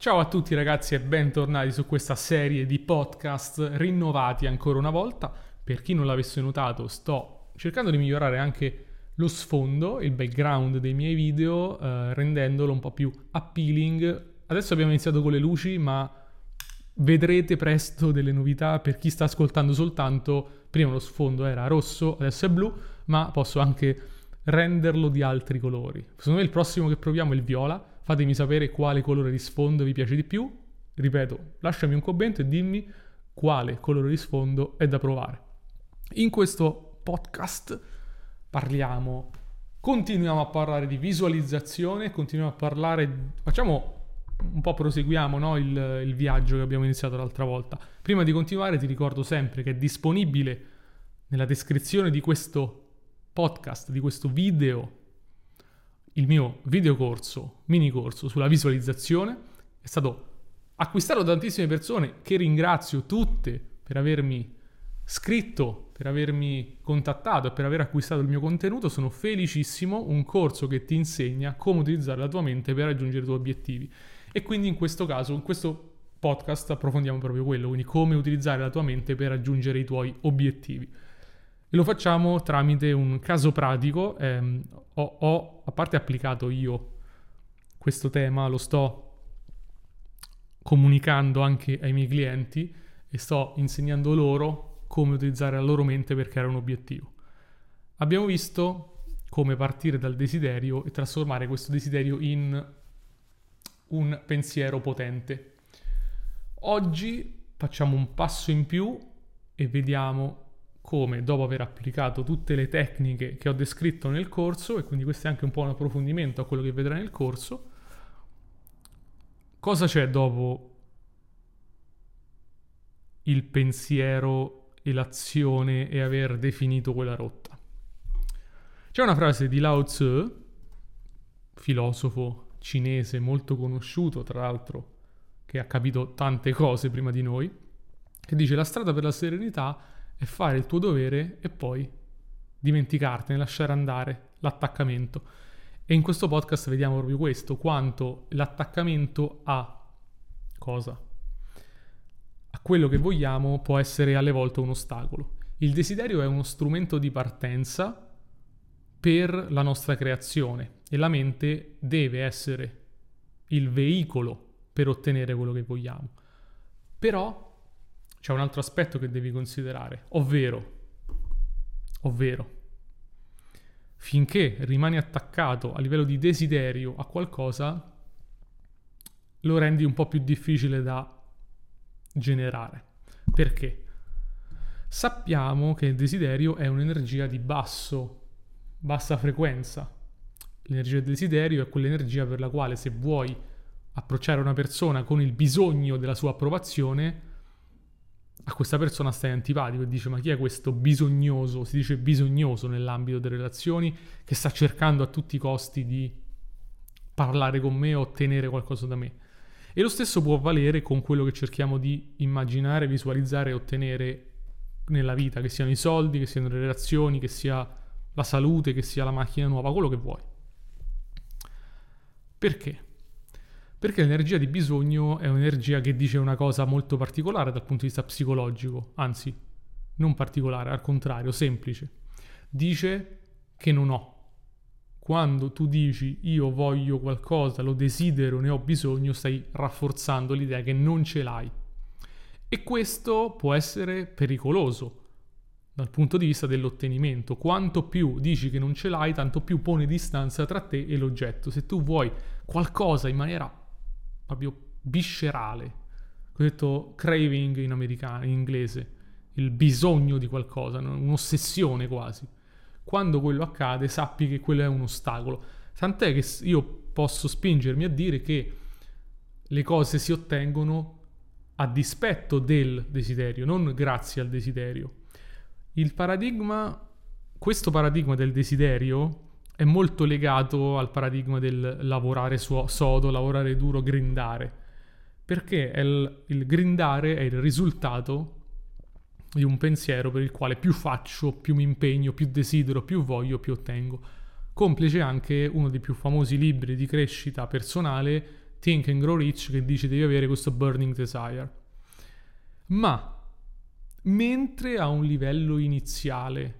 Ciao a tutti ragazzi e bentornati su questa serie di podcast rinnovati ancora una volta. Per chi non l'avesse notato, sto cercando di migliorare anche lo sfondo, il background dei miei video, eh, rendendolo un po' più appealing. Adesso abbiamo iniziato con le luci, ma vedrete presto delle novità per chi sta ascoltando soltanto. Prima lo sfondo era rosso, adesso è blu, ma posso anche renderlo di altri colori. Secondo me il prossimo che proviamo è il viola Fatemi sapere quale colore di sfondo vi piace di più. Ripeto, lasciami un commento e dimmi quale colore di sfondo è da provare. In questo podcast parliamo, continuiamo a parlare di visualizzazione, continuiamo a parlare, facciamo un po' proseguiamo no, il, il viaggio che abbiamo iniziato l'altra volta. Prima di continuare ti ricordo sempre che è disponibile nella descrizione di questo podcast, di questo video, il mio videocorso, mini corso sulla visualizzazione, è stato acquistato da tantissime persone che ringrazio tutte per avermi scritto, per avermi contattato e per aver acquistato il mio contenuto. Sono felicissimo, un corso che ti insegna come utilizzare la tua mente per raggiungere i tuoi obiettivi. E quindi in questo caso, in questo podcast approfondiamo proprio quello, quindi come utilizzare la tua mente per raggiungere i tuoi obiettivi. E lo facciamo tramite un caso pratico. Ehm, ho, ho, a parte applicato io questo tema, lo sto comunicando anche ai miei clienti e sto insegnando loro come utilizzare la loro mente per creare un obiettivo. Abbiamo visto come partire dal desiderio e trasformare questo desiderio in un pensiero potente. Oggi facciamo un passo in più e vediamo come dopo aver applicato tutte le tecniche che ho descritto nel corso, e quindi questo è anche un po' un approfondimento a quello che vedrai nel corso, cosa c'è dopo il pensiero e l'azione e aver definito quella rotta? C'è una frase di Lao Tzu, filosofo cinese molto conosciuto, tra l'altro, che ha capito tante cose prima di noi, che dice la strada per la serenità è fare il tuo dovere e poi dimenticartene, lasciare andare l'attaccamento. E in questo podcast vediamo proprio questo, quanto l'attaccamento a cosa? A quello che vogliamo può essere alle volte un ostacolo. Il desiderio è uno strumento di partenza per la nostra creazione e la mente deve essere il veicolo per ottenere quello che vogliamo. Però c'è un altro aspetto che devi considerare, ovvero, ovvero, finché rimani attaccato a livello di desiderio a qualcosa, lo rendi un po' più difficile da generare. Perché? Sappiamo che il desiderio è un'energia di basso, bassa frequenza. L'energia del desiderio è quell'energia per la quale se vuoi approcciare una persona con il bisogno della sua approvazione, a questa persona stai antipatico e dice ma chi è questo bisognoso, si dice bisognoso nell'ambito delle relazioni, che sta cercando a tutti i costi di parlare con me ottenere qualcosa da me. E lo stesso può valere con quello che cerchiamo di immaginare, visualizzare e ottenere nella vita, che siano i soldi, che siano le relazioni, che sia la salute, che sia la macchina nuova, quello che vuoi. Perché? Perché l'energia di bisogno è un'energia che dice una cosa molto particolare dal punto di vista psicologico, anzi, non particolare, al contrario, semplice. Dice che non ho. Quando tu dici io voglio qualcosa, lo desidero, ne ho bisogno, stai rafforzando l'idea che non ce l'hai. E questo può essere pericoloso dal punto di vista dell'ottenimento. Quanto più dici che non ce l'hai, tanto più pone distanza tra te e l'oggetto. Se tu vuoi qualcosa in maniera proprio viscerale. detto craving in americano, in inglese, il bisogno di qualcosa, un'ossessione quasi. Quando quello accade, sappi che quello è un ostacolo. Tant'è che io posso spingermi a dire che le cose si ottengono a dispetto del desiderio, non grazie al desiderio. Il paradigma, questo paradigma del desiderio è molto legato al paradigma del lavorare su- sodo, lavorare duro, grindare. Perché il, il grindare è il risultato di un pensiero per il quale più faccio, più mi impegno, più desidero, più voglio, più ottengo. Complice anche uno dei più famosi libri di crescita personale Think and Grow Rich che dice devi avere questo burning desire. Ma mentre a un livello iniziale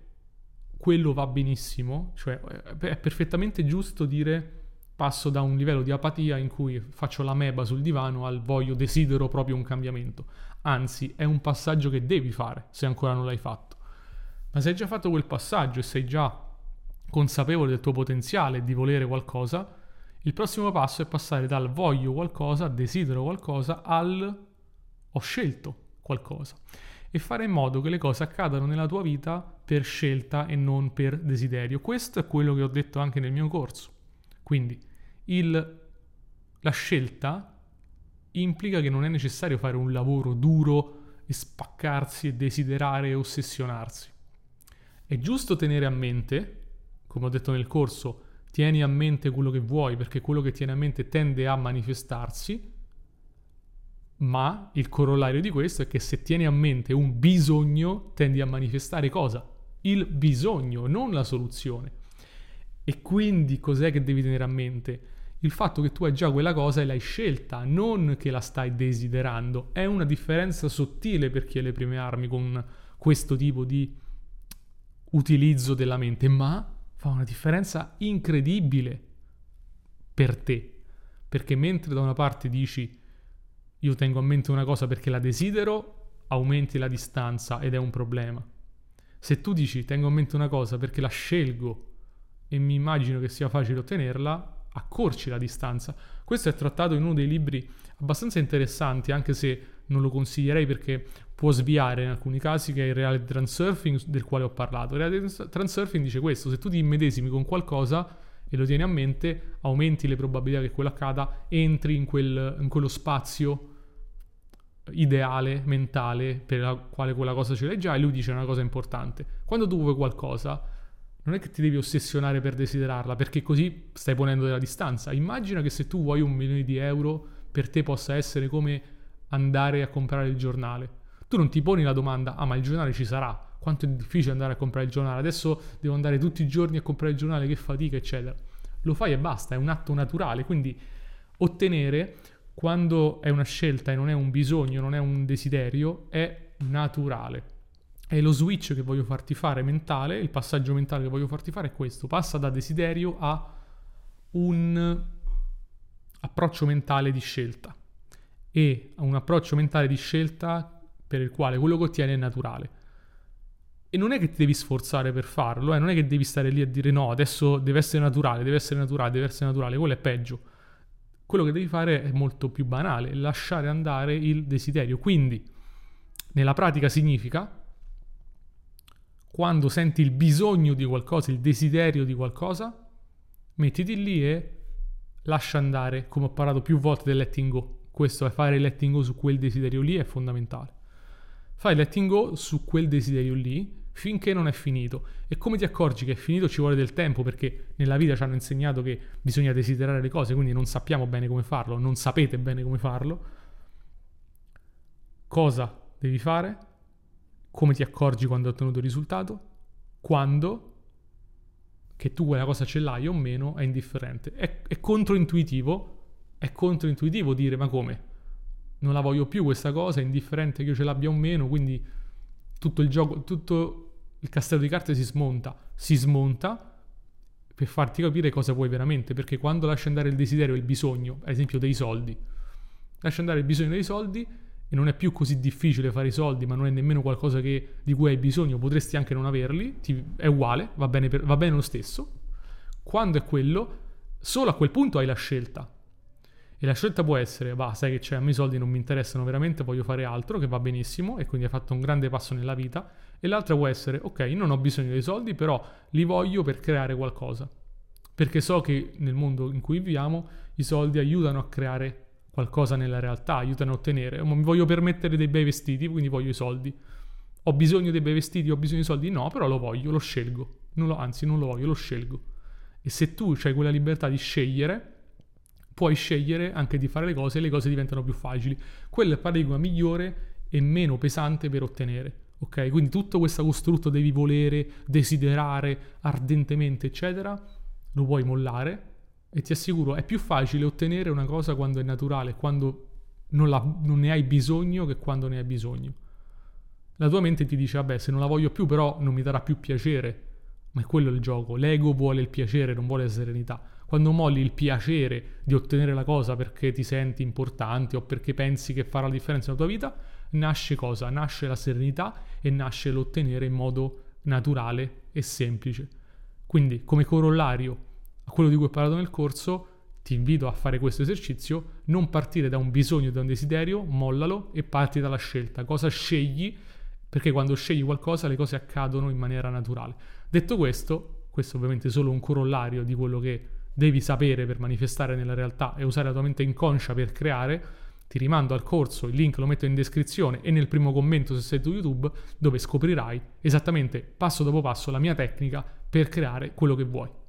quello va benissimo, cioè è perfettamente giusto dire passo da un livello di apatia in cui faccio la meba sul divano al voglio, desidero proprio un cambiamento. Anzi, è un passaggio che devi fare se ancora non l'hai fatto. Ma se hai già fatto quel passaggio e sei già consapevole del tuo potenziale di volere qualcosa, il prossimo passo è passare dal voglio qualcosa, desidero qualcosa, al ho scelto qualcosa. E fare in modo che le cose accadano nella tua vita per scelta e non per desiderio. Questo è quello che ho detto anche nel mio corso. Quindi il, la scelta implica che non è necessario fare un lavoro duro e spaccarsi e desiderare e ossessionarsi. È giusto tenere a mente, come ho detto nel corso, tieni a mente quello che vuoi perché quello che tieni a mente tende a manifestarsi, ma il corollario di questo è che se tieni a mente un bisogno, tendi a manifestare cosa? Il bisogno, non la soluzione. E quindi cos'è che devi tenere a mente? Il fatto che tu hai già quella cosa e l'hai scelta, non che la stai desiderando. È una differenza sottile per chi ha le prime armi con questo tipo di utilizzo della mente, ma fa una differenza incredibile per te. Perché mentre da una parte dici io tengo a mente una cosa perché la desidero, aumenti la distanza ed è un problema. Se tu dici tengo a mente una cosa perché la scelgo e mi immagino che sia facile ottenerla, accorci la distanza. Questo è trattato in uno dei libri abbastanza interessanti, anche se non lo consiglierei perché può sviare in alcuni casi, che è il reality transurfing del quale ho parlato. Il reality transurfing dice questo, se tu ti immedesimi con qualcosa e lo tieni a mente, aumenti le probabilità che quello accada, entri in, quel, in quello spazio ideale, mentale, per la quale quella cosa ce l'hai già, e lui dice una cosa importante. Quando tu vuoi qualcosa, non è che ti devi ossessionare per desiderarla, perché così stai ponendo della distanza. Immagina che se tu vuoi un milione di euro, per te possa essere come andare a comprare il giornale. Tu non ti poni la domanda, ah ma il giornale ci sarà, quanto è difficile andare a comprare il giornale, adesso devo andare tutti i giorni a comprare il giornale, che fatica, eccetera. Lo fai e basta, è un atto naturale, quindi ottenere quando è una scelta e non è un bisogno, non è un desiderio, è naturale. E lo switch che voglio farti fare mentale, il passaggio mentale che voglio farti fare è questo. Passa da desiderio a un approccio mentale di scelta. E a un approccio mentale di scelta per il quale quello che ottieni è naturale. Non è che ti devi sforzare per farlo, eh? non è che devi stare lì a dire no, adesso deve essere naturale, deve essere naturale, deve essere naturale, quello è peggio. Quello che devi fare è molto più banale, lasciare andare il desiderio. Quindi, nella pratica significa quando senti il bisogno di qualcosa, il desiderio di qualcosa, mettiti lì e lascia andare, come ho parlato più volte del letting go. Questo è fare il letting go su quel desiderio lì è fondamentale. Fai letting go su quel desiderio lì finché non è finito. E come ti accorgi che è finito ci vuole del tempo perché nella vita ci hanno insegnato che bisogna desiderare le cose, quindi non sappiamo bene come farlo, non sapete bene come farlo. Cosa devi fare? come ti accorgi quando hai ottenuto il risultato, quando che tu quella cosa ce l'hai o meno è indifferente. È, è controintuitivo, è controintuitivo dire ma come? Non la voglio più questa cosa, è indifferente che io ce l'abbia o meno, quindi tutto il gioco, tutto il castello di carte si smonta, si smonta per farti capire cosa vuoi veramente, perché quando lasci andare il desiderio e il bisogno, ad esempio dei soldi, lasci andare il bisogno dei soldi, e non è più così difficile fare i soldi, ma non è nemmeno qualcosa che, di cui hai bisogno, potresti anche non averli, ti, è uguale, va bene, per, va bene lo stesso. Quando è quello, solo a quel punto hai la scelta. E la scelta può essere, va, sai che c'è, a me i soldi non mi interessano veramente, voglio fare altro, che va benissimo, e quindi hai fatto un grande passo nella vita. E l'altra può essere, ok, non ho bisogno dei soldi, però li voglio per creare qualcosa. Perché so che nel mondo in cui viviamo i soldi aiutano a creare qualcosa nella realtà, aiutano a ottenere. Mi voglio permettere dei bei vestiti, quindi voglio i soldi. Ho bisogno dei bei vestiti, ho bisogno di soldi? No, però lo voglio, lo scelgo. Non lo, anzi, non lo voglio, lo scelgo. E se tu hai quella libertà di scegliere, puoi scegliere anche di fare le cose e le cose diventano più facili. Quello è il paradigma migliore e meno pesante per ottenere. Ok? Quindi tutto questo costrutto devi volere, desiderare ardentemente, eccetera, lo puoi mollare E ti assicuro, è più facile ottenere una cosa quando è naturale, quando non, la, non ne hai bisogno che quando ne hai bisogno. La tua mente ti dice, vabbè, se non la voglio più, però non mi darà più piacere. Ma è quello il gioco. L'ego vuole il piacere, non vuole la serenità. Quando molli il piacere di ottenere la cosa perché ti senti importante o perché pensi che farà la differenza nella tua vita, nasce cosa? Nasce la serenità e nasce l'ottenere in modo naturale e semplice. Quindi, come corollario a quello di cui ho parlato nel corso, ti invito a fare questo esercizio, non partire da un bisogno, da un desiderio, mollalo e parti dalla scelta. Cosa scegli? Perché quando scegli qualcosa le cose accadono in maniera naturale. Detto questo, questo ovviamente è solo un corollario di quello che devi sapere per manifestare nella realtà e usare la tua mente inconscia per creare, ti rimando al corso, il link lo metto in descrizione e nel primo commento se sei su YouTube, dove scoprirai esattamente passo dopo passo la mia tecnica per creare quello che vuoi.